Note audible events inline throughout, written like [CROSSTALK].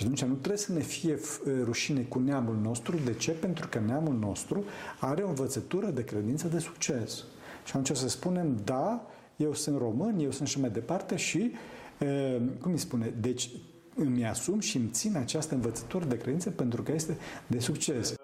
Și atunci nu trebuie să ne fie rușine cu neamul nostru. De ce? Pentru că neamul nostru are o învățătură de credință de succes. Și atunci să spunem, da, eu sunt român, eu sunt și mai departe și, cum îi spune, deci îmi asum și îmi țin această învățătură de credință pentru că este de succes.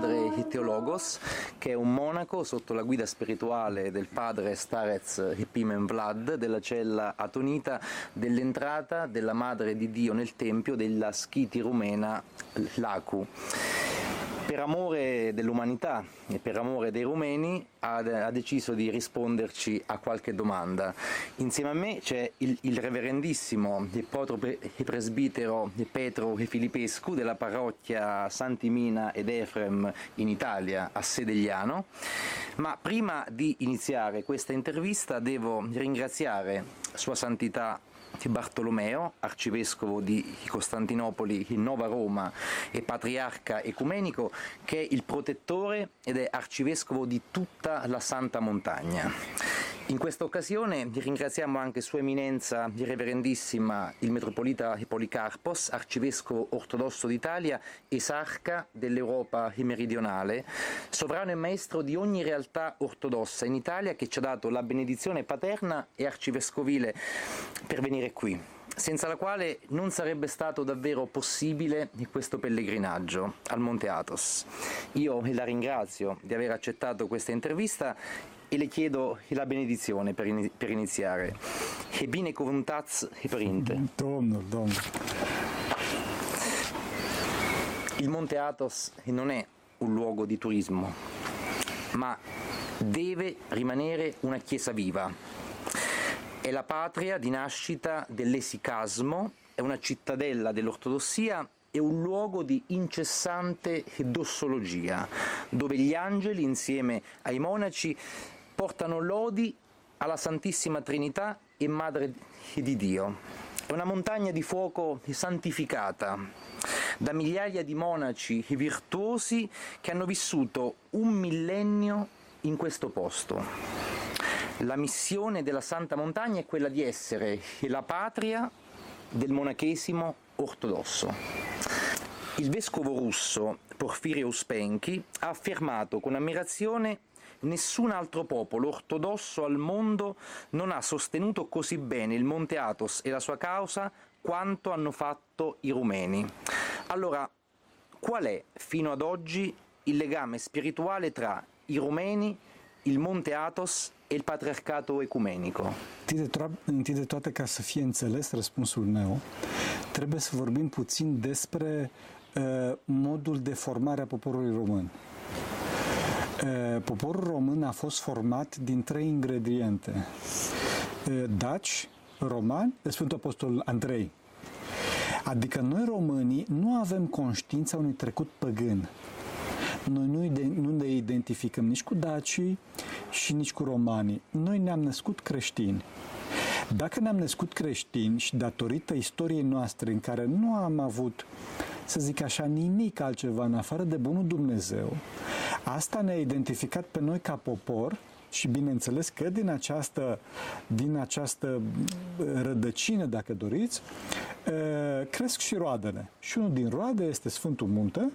Padre Hitteologos, che è un monaco sotto la guida spirituale del padre Starez Hippimen Vlad della cella atonita dell'entrata della Madre di Dio nel Tempio della Schiti rumena Lacu. Per amore dell'umanità e per amore dei rumeni ha, ha, deciso di risponderci a qualche domanda. Insieme a me c'è il, il reverendissimo il presbitero Petro e Filippescu della parrocchia Santimina ed Efrem in Italia a Sedegliano, ma prima di iniziare questa intervista devo ringraziare Sua Santità Bartolomeo, arcivescovo di Costantinopoli in Nova Roma e patriarca ecumenico, che è il protettore ed è arcivescovo di tutta la Santa Montagna. In questa occasione ringraziamo anche Sua Eminenza, Reverendissima, il Metropolita Policarpos, arcivescovo ortodosso d'Italia, esarca dell'Europa meridionale, sovrano e maestro di ogni realtà ortodossa in Italia che ci ha dato la benedizione paterna e arcivescovile per venire qui senza la quale non sarebbe stato davvero possibile questo pellegrinaggio al Monte Athos. Io la ringrazio di aver accettato questa intervista e le chiedo la benedizione per, in, per iniziare. E bine cuvântați e părinte. Domnul, domnul. Il Monte Athos non è un luogo di turismo, ma deve rimanere una chiesa viva. È la patria di nascita dell'esicasmo, è una cittadella dell'ortodossia è un luogo di incessante dossologia, dove gli angeli insieme ai monaci portano lodi alla Santissima Trinità e Madre di Dio. È una montagna di fuoco santificata da migliaia di monaci virtuosi che hanno vissuto un millennio in questo posto. La missione della Santa Montagna è quella di essere la patria del monachesimo ortodosso. Il vescovo russo Porfirio Uspenchi ha affermato con ammirazione Nessun altro popolo ortodosso al mondo non ha sostenuto così bene il Monte Athos e la sua causa quanto hanno fatto i rumeni. Allora, qual è fino ad oggi il legame spirituale tra i rumeni, il Monte Athos e il patriarcato ecumenico? Întâi toate, ca să fie înțeles răspunsul meu, trebuie să vorbim puțin despre uh, modul de formare a poporului român. Poporul român a fost format din trei ingrediente. Daci, romani, Sfântul Apostol Andrei. Adică noi românii nu avem conștiința unui trecut păgân. Noi nu, nu ne identificăm nici cu dacii și nici cu romanii. Noi ne-am născut creștini. Dacă ne-am născut creștini și datorită istoriei noastre în care nu am avut, să zic așa, nimic altceva în afară de bunul Dumnezeu, Asta ne-a identificat pe noi ca popor și bineînțeles că din această, din această rădăcină, dacă doriți, cresc și roadele. Și unul din roade este Sfântul Munte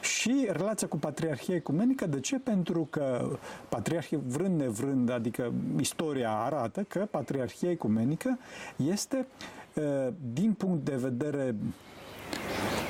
și relația cu Patriarhia Ecumenică. De ce? Pentru că Patriarhia, vrând nevrând, adică istoria arată că Patriarhia Ecumenică este, din punct de vedere Ehm,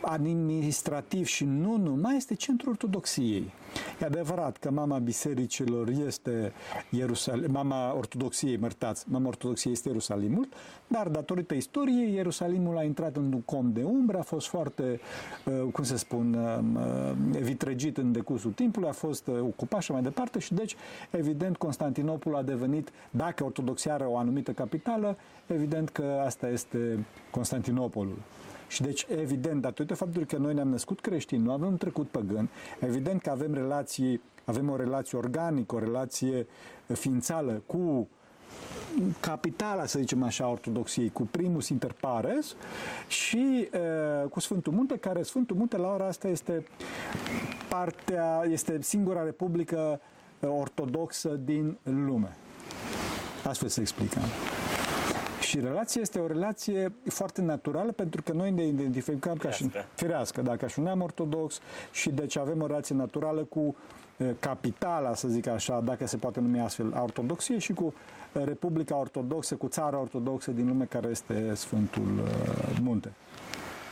administrativ și nu numai, este centrul ortodoxiei. E adevărat că mama bisericilor este Ierusalim, mama ortodoxiei, mărtați, mama ortodoxiei este Ierusalimul, dar datorită istoriei, Ierusalimul a intrat în un com de umbră, a fost foarte, eh, cum se spun, eh, vitregit în decursul timpului, a fost eh, ocupat și mai departe și deci, evident, Constantinopol a devenit, dacă ortodoxia are o anumită capitală, evident că asta este Constantinopolul. Și deci, evident, datorită faptului că noi ne-am născut creștini, nu avem un trecut păgân, evident că avem relații, avem o relație organică, o relație ființală cu capitala, să zicem așa, ortodoxiei, cu primus inter pares și uh, cu Sfântul Munte, care Sfântul Munte la ora asta este partea, este singura republică ortodoxă din lume. Astfel se explică. Și relația este o relație foarte naturală pentru că noi ne identificăm ca și firească, da, ca și un neam ortodox și deci avem o relație naturală cu capitala, să zic așa, dacă se poate numi astfel, a ortodoxiei și cu Republica Ortodoxă, cu țara ortodoxă din lume care este Sfântul Munte.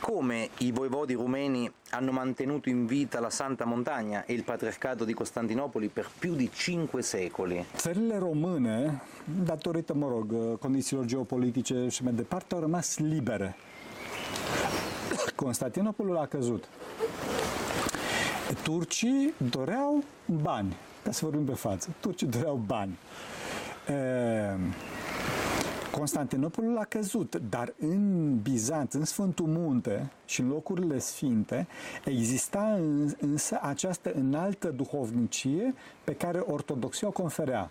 Come i voivodi rumeni hanno mantenuto in vita la Santa Montagna e il patriarcato di Costantinopoli per più di cinque secoli. Țările române, datorită, mă rog, condițiilor geopolitice și mai departe, au rămas libere. Constantinopolul a căzut. Turcii doreau bani, ca să vorbim pe față. Turcii doreau bani. E, Constantinopolul a căzut, dar în Bizanț, în Sfântul Munte și în locurile sfinte, exista însă această înaltă duhovnicie pe care ortodoxia o conferea.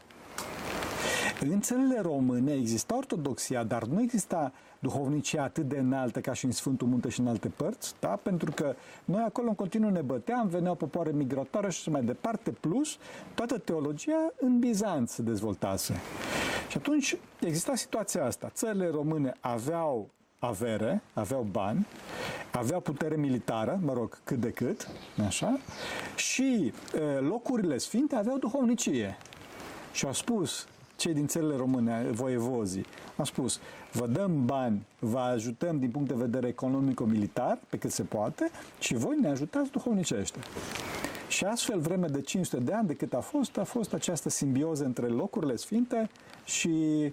În țările române exista ortodoxia, dar nu exista duhovnicia atât de înaltă ca și în Sfântul Munte și în alte părți, da? pentru că noi acolo în continuu ne băteam, veneau popoare migratoare și mai departe, plus toată teologia în Bizanț se dezvoltase. Și atunci exista situația asta. Țările române aveau avere, aveau bani, aveau putere militară, mă rog, cât de cât, așa, și e, locurile sfinte aveau duhovnicie. Și au spus, cei din țările române, voievozii, au spus, vă dăm bani, vă ajutăm din punct de vedere economico-militar, pe cât se poate, și voi ne ajutați duhovnicește. Și astfel, vreme de 500 de ani de cât a fost, a fost această simbioză între locurile sfinte și uh,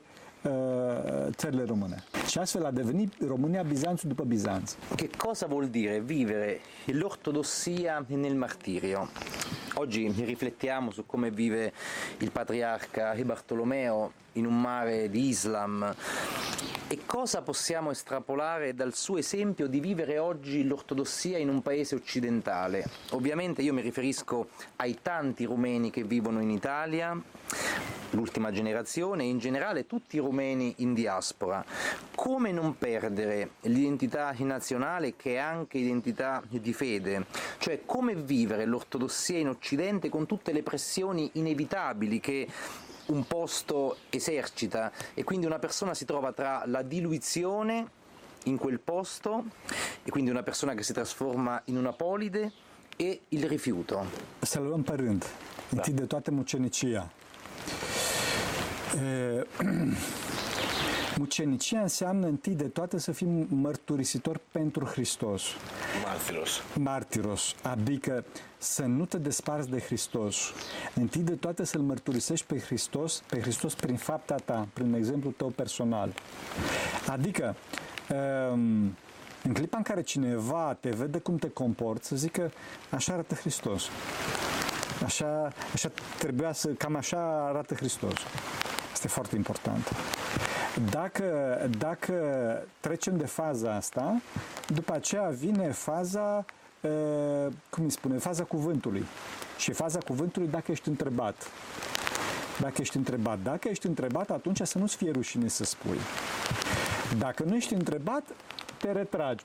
țările române. Și astfel a devenit România Bizanțul după Bizanț. Che cosa vuol dire vivere l'ortodossia nel martirio? Oggi riflettiamo su come vive il patriarca Bartolomeo in un mare di Islam e cosa possiamo estrapolare dal suo esempio di vivere oggi l'ortodossia in un paese occidentale. Ovviamente io mi riferisco ai tanti rumeni che vivono in Italia, l'ultima generazione e in generale tutti i rumeni in diaspora. Come non perdere l'identità nazionale che è anche identità di fede? Cioè come vivere l'ortodossia in Occidente con tutte le pressioni inevitabili che un posto esercita e quindi una persona si trova tra la diluizione in quel posto e quindi una persona che si trasforma in una polide e il rifiuto. Să luăm pe rând. Întâi de toate mucenicia. E, [CLEARS THROAT] mucenicia înseamnă întâi de toate să fim mărturisitori pentru Hristos. Martiros. Martiros, adică să nu te desparți de Hristos. Întâi de toate să-L mărturisești pe Hristos, pe Hristos prin fapta ta, prin exemplul tău personal. Adică, um, în clipa în care cineva te vede cum te comporți, să zică, așa arată Hristos. Așa, așa trebuia să, cam așa arată Hristos. Este foarte important. Dacă, dacă trecem de faza asta, după aceea vine faza, cum îi spune, faza cuvântului. Și faza cuvântului dacă ești întrebat. Dacă ești întrebat. Dacă ești întrebat, atunci să nu-ți fie rușine să spui. Dacă nu ești întrebat, te retragi.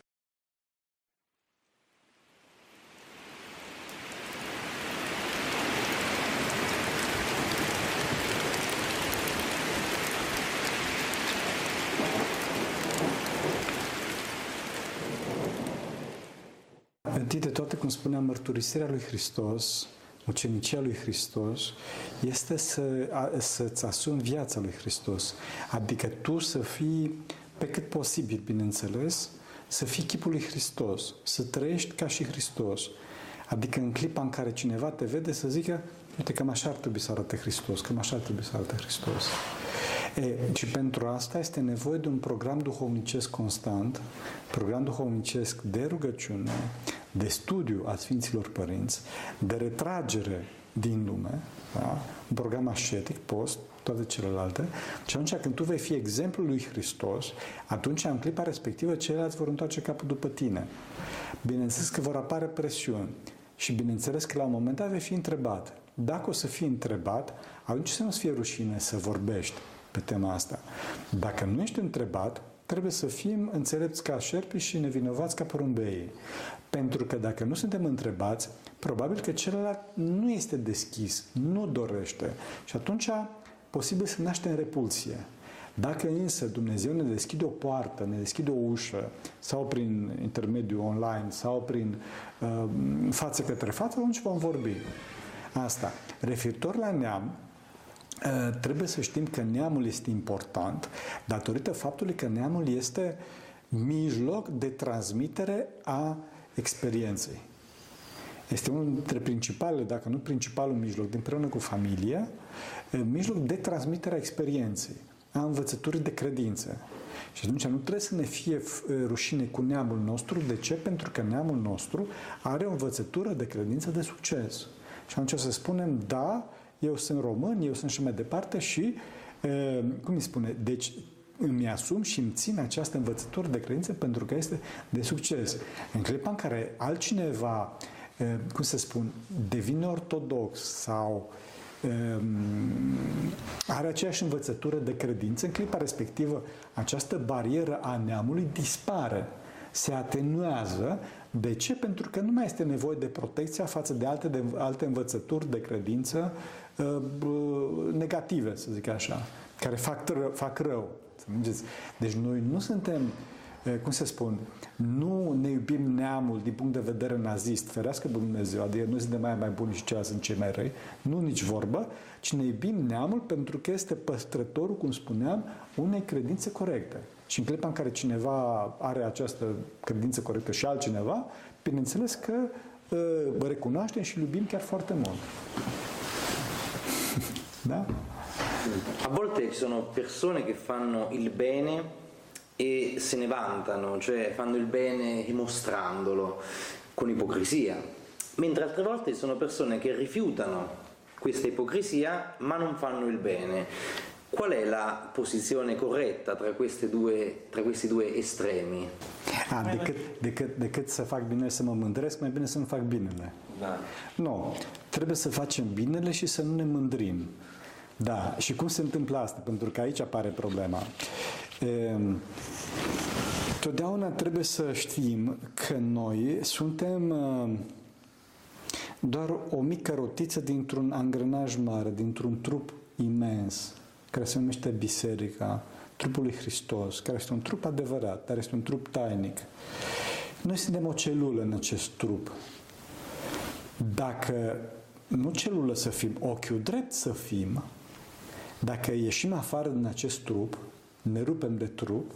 Întâi de toate, cum spuneam, mărturisirea lui Hristos, ucenicia lui Hristos, este să, a, să-ți asumi viața lui Hristos. Adică tu să fii, pe cât posibil, bineînțeles, să fii chipul lui Hristos, să trăiești ca și Hristos. Adică în clipa în care cineva te vede să zică, uite, cam așa ar trebui să arate Hristos, cam așa ar trebui să arate Hristos. E, și pentru asta este nevoie de un program duhovnicesc constant, program duhovnicesc de rugăciune, de studiu a Sfinților Părinți, de retragere din lume, da? un program ascetic, post, toate celelalte, și atunci când tu vei fi exemplul lui Hristos, atunci în clipa respectivă ceilalți vor întoarce capul după tine. Bineînțeles că vor apare presiuni și bineînțeles că la un moment dat vei fi întrebat. Dacă o să fii întrebat, atunci să nu-ți fie rușine să vorbești pe tema asta. Dacă nu ești întrebat, trebuie să fim înțelepți ca șerpi și nevinovați ca porumbeii. Pentru că dacă nu suntem întrebați, probabil că celălalt nu este deschis, nu dorește. Și atunci, posibil să naștem repulsie. Dacă însă Dumnezeu ne deschide o poartă, ne deschide o ușă, sau prin intermediul online, sau prin uh, față către față, atunci vom vorbi. Asta. Referitor la neam, uh, trebuie să știm că neamul este important datorită faptului că neamul este mijloc de transmitere a experienței. Este unul dintre principalele, dacă nu principalul mijloc, împreună cu familia, uh, mijloc de transmitere a experienței a învățăturii de credință. Și atunci nu trebuie să ne fie rușine cu neamul nostru. De ce? Pentru că neamul nostru are o învățătură de credință de succes. Și atunci să spunem, da, eu sunt român, eu sunt și mai departe și, cum îi spune, deci îmi asum și îmi țin această învățătură de credință pentru că este de succes. În clipa în care altcineva, cum să spun, devine ortodox sau uh, Ehm, are aceeași învățătură de credință, în clipa respectivă această barieră a neamului dispare, se atenuează. De ce? Pentru că nu mai este nevoie de protecția față de alte, de, alte învățături de credință uh, negative, să zic așa, care fac, rău, fac rău. Deci noi nu suntem cum se spun, nu ne iubim neamul din punct de vedere nazist, ferească Dumnezeu, adică noi suntem mai, mai buni și ceilalți sunt cei mai răi, nu nici vorbă, ci ne iubim neamul pentru că este păstrătorul, cum spuneam, unei credințe corecte. Și în clipa în care cineva are această credință corectă și altcineva, bineînțeles că uh, recunoaștem și iubim chiar foarte mult. Da? A volte ci sono persone che fanno il bene e se ne vantano, cioè fanno il bene dimostrandolo con ipocrisia, mentre altre volte ci sono persone che rifiutano questa ipocrisia ma non fanno il bene. Qual è la posizione corretta tra, due, tra questi due estremi? A, decât, decât, decât să fac bine să mă mândresc, mai bine să nu fac binele. Da. Nu, trebuie să facem binele și să nu ne mândrim. Da, și cum se întâmplă asta? Pentru că aici apare problema. Ehm, totdeauna trebuie să știm că noi suntem ehm, doar o mică rotiță dintr-un angrenaj mare, dintr-un trup imens, care se numește Biserica, trupul lui Hristos, care este un trup adevărat, care este un trup tainic. Noi suntem o celulă în acest trup. Dacă nu celulă să fim, ochiul drept să fim, dacă ieșim afară din acest trup, ne rupem de trup,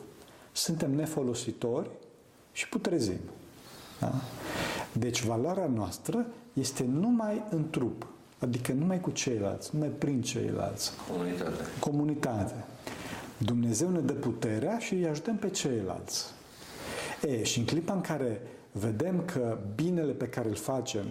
suntem nefolositori și putrezim. Da? Deci valoarea noastră este numai în trup, adică numai cu ceilalți, numai prin ceilalți. Comunitate. Comunitate. Dumnezeu ne dă puterea și îi ajutăm pe ceilalți. E, și în clipa în care vedem că binele pe care îl facem,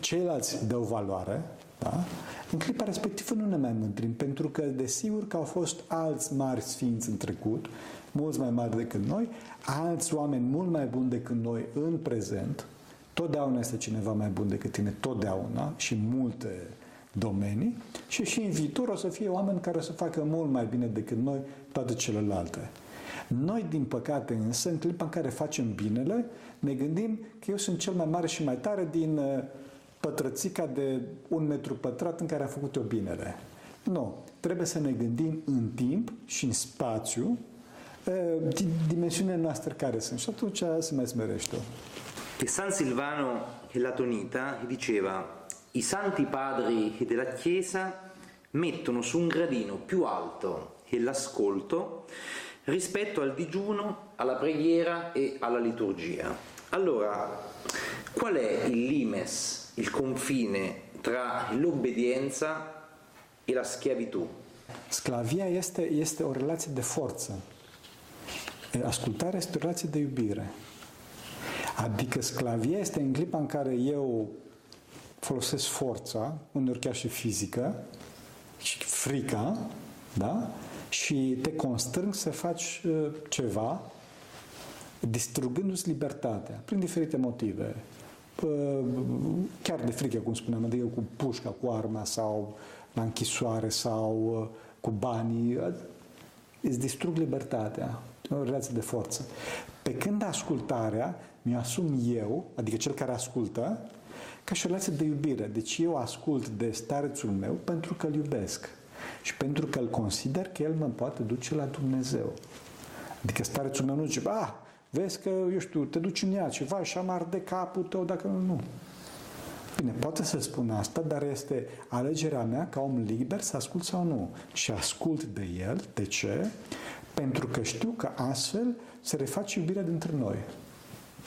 ceilalți dau valoare, da? În clipa respectivă nu ne mai mândrim, pentru că desigur că au fost alți mari sfinți în trecut, mulți mai mari decât noi, alți oameni mult mai buni decât noi în prezent, totdeauna este cineva mai bun decât tine, totdeauna și multe domenii și și în viitor o să fie oameni care să facă mult mai bine decât noi toate celelalte. Noi, din păcate, însă, în clipa în care facem binele, ne gândim că eu sunt cel mai mare și mai tare din uh, pătrățica de un metru pătrat în care a făcut-o binele. Nu. Trebuie să ne gândim în timp și în spațiu dimensiunile noastre care sunt și atunci se mai smerește. E San Silvano e Latonita diceva i santi padri della Chiesa mettono su un gradino più alto e l'ascolto rispetto al digiuno, alla preghiera e alla liturgia. Allora, qual è il limes il confine tra l'obbedienza e la schiavitù. Sclavia este, este o relație de forță. Ascultarea este o relație de iubire. Adică sclavia este în clipa în care eu folosesc forța, uneori chiar și fizică, și frica, da? Și te constrâng să faci uh, ceva distrugându-ți libertatea prin diferite motive chiar de frică, cum spuneam, adică cu pușca, cu arma sau la închisoare sau uh, cu banii, îți distrug libertatea, o relație de forță. Pe când ascultarea mi-o asum eu, adică cel care ascultă, ca și o relație de iubire. Deci eu ascult de starețul meu pentru că îl iubesc și pentru că îl consider că el mă poate duce la Dumnezeu. Adică starețul meu nu zice, ah, vezi că, eu știu, te duci în ea ceva și am arde capul tău dacă nu. Nu. Bine, poate să spun asta, dar este alegerea mea ca om liber să ascult sau nu. Și ascult de el. De ce? Pentru că știu că astfel se reface iubirea dintre noi.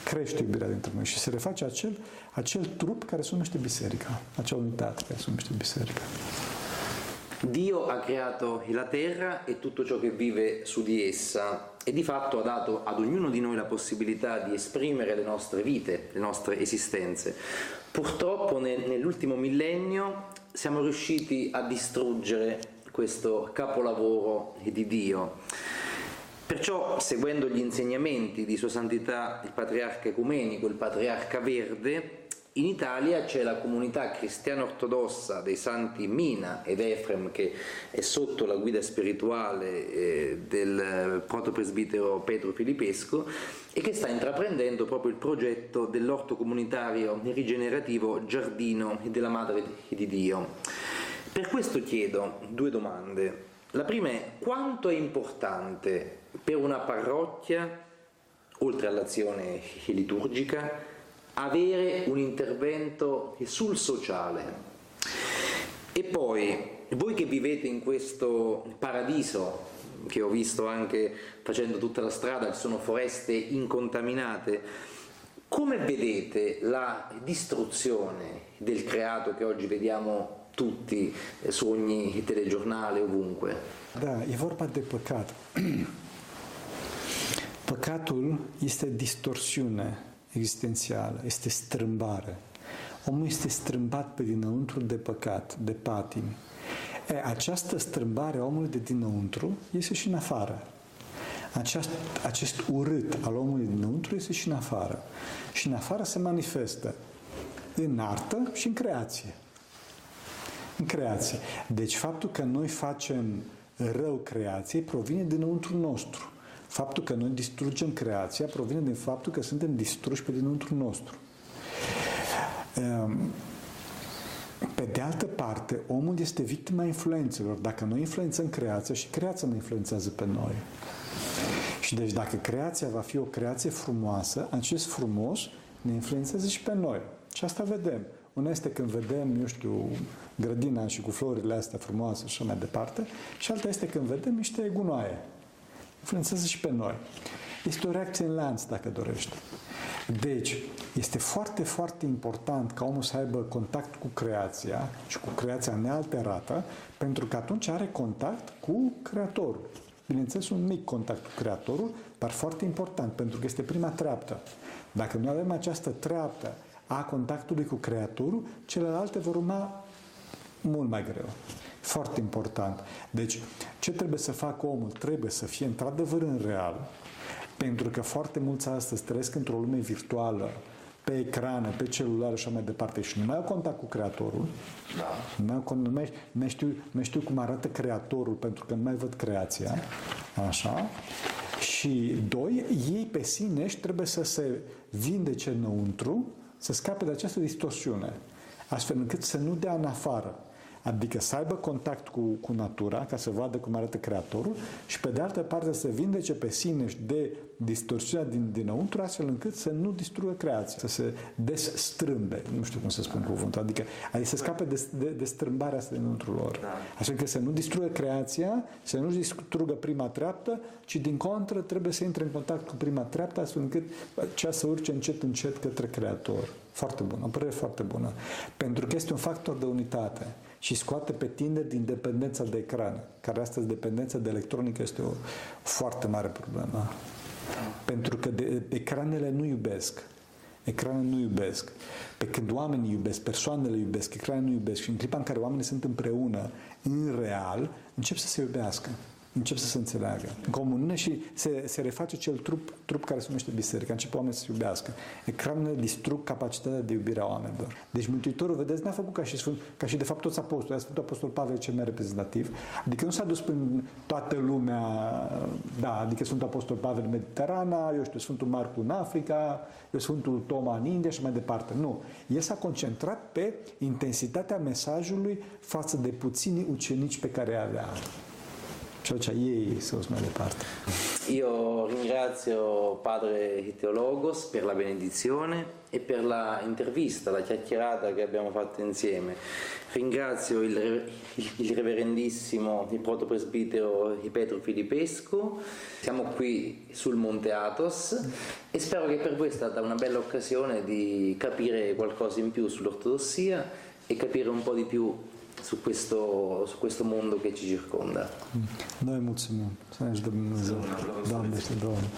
Crește iubirea dintre noi și se reface acel, acel trup care se numește biserica, acea unitate care se numește biserica. Dio ha creato la terra e tutto ciò che vive su di essa e di fatto ha dato ad ognuno di noi la possibilità di esprimere le nostre vite, le nostre esistenze. Purtroppo nell'ultimo millennio siamo riusciti a distruggere questo capolavoro di Dio. Perciò, seguendo gli insegnamenti di Sua Santità il Patriarca Ecumenico, il Patriarca Verde, in Italia c'è la comunità cristiana ortodossa dei santi Mina ed Efrem che è sotto la guida spirituale eh, del protopresbitero Petro Filipesco e che sta intraprendendo proprio il progetto dell'orto comunitario rigenerativo Giardino della Madre di Dio. Per questo chiedo due domande. La prima è quanto è importante per una parrocchia, oltre all'azione liturgica, avere un intervento sul sociale. E poi, voi che vivete in questo paradiso, che ho visto anche facendo tutta la strada, ci sono foreste incontaminate, come vedete la distruzione del creato che oggi vediamo tutti su ogni telegiornale, ovunque? Da, e vorba de păcat. Păcatul este distorsiune existențială, este strâmbare. Omul este strâmbat pe dinăuntru de păcat, de patimi. E, această strâmbare a omului de dinăuntru este și în afară. Aceast, acest urât al omului dinăuntru este și în afară. Și în afară se manifestă în artă și în creație. În creație. Deci faptul că noi facem rău creației provine dinăuntru nostru. Faptul că noi distrugem creația provine din faptul că suntem distruși pe dinăuntru nostru. Ehm, pe de altă parte, omul este victima influențelor. Dacă noi influențăm creația și creația ne influențează pe noi. Și deci dacă creația va fi o creație frumoasă, acest frumos ne influențează și pe noi. Și asta vedem. Una este când vedem, eu știu, grădina și cu florile astea frumoase și așa mai departe, și alta este când vedem niște gunoaie influențează și pe noi. Este o reacție în lanț, dacă dorești. Deci, este foarte, foarte important ca omul să aibă contact cu creația și cu creația nealterată, pentru că atunci are contact cu Creatorul. Bineînțeles, un mic contact cu Creatorul, dar foarte important, pentru că este prima treaptă. Dacă nu avem această treaptă a contactului cu Creatorul, celelalte vor urma mult mai greu. Foarte important. Deci, ce trebuie să facă omul? Trebuie să fie într-adevăr în real, pentru că foarte mulți astăzi trăiesc într-o lume virtuală, pe ecrane, pe celular și așa mai departe și nu mai au contact cu creatorul, da. nu, mai au, nu, mai, nu, știu, nu știu cum arată creatorul pentru că nu mai văd creația, așa, și doi, ei pe sine trebuie să se vindece înăuntru, să scape de această distorsiune, astfel încât să nu dea în afară. Adică să aibă contact cu, cu natura, ca să vadă cum arată Creatorul și pe de altă parte să vindece pe sine și de distorsiunea din, dinăuntru, astfel încât să nu distrugă creația, să se desstrâmbe, nu știu cum să spun cuvântul, adică, adică să scape de, de, de strâmbarea asta dinăuntru lor. Da. Așa că să nu distrugă creația, să nu distrugă prima treaptă, ci din contră trebuie să intre în contact cu prima treaptă, astfel încât cea să urce încet, încet către Creator. Foarte bună, o părere foarte bună. Pentru că este un factor de unitate și scoate pe tineri din dependența de ecran, care astăzi dependența de electronică este o foarte mare problemă. Pentru că de, ecranele nu iubesc. Ecranele nu iubesc. Pe când oamenii iubesc, persoanele iubesc, ecranele nu iubesc și în clipa în care oamenii sunt împreună, în real, încep să se iubească. Încep să se înțeleagă în comuniune și se, se reface cel trup, trup care se numește biserica, încep oamenii să se iubească. Ecranele distrug capacitatea de iubire a oamenilor. Deci Mântuitorul, vedeți, n-a făcut ca și, Sfânt, ca și de fapt toți apostoli, Sfântul Apostol Pavel cel mai reprezentativ, adică nu s-a dus prin toată lumea, da, adică Sfântul Apostol Pavel în Mediterana, eu știu, Sfântul Marcu în Africa, eu Sfântul Toma în India și mai departe. Nu. El s-a concentrat pe intensitatea mesajului față de puțini ucenici pe care avea. Cioè ei sono mai departe. Io ringrazio padre Teologos per la benedizione e per la intervista, la chiacchierata che abbiamo fatto insieme. Ringrazio il, il reverendissimo, il protopresbitero Petro Filipescu. Siamo qui sul Monte Athos e spero che per voi è stata una bella occasione di capire qualcosa in più sull'ortodossia e capire un po' di più su questo, su questo mondo che ci circonda. Noi mulțumim. Să ne ajutăm Dumnezeu. Doamne și Doamne.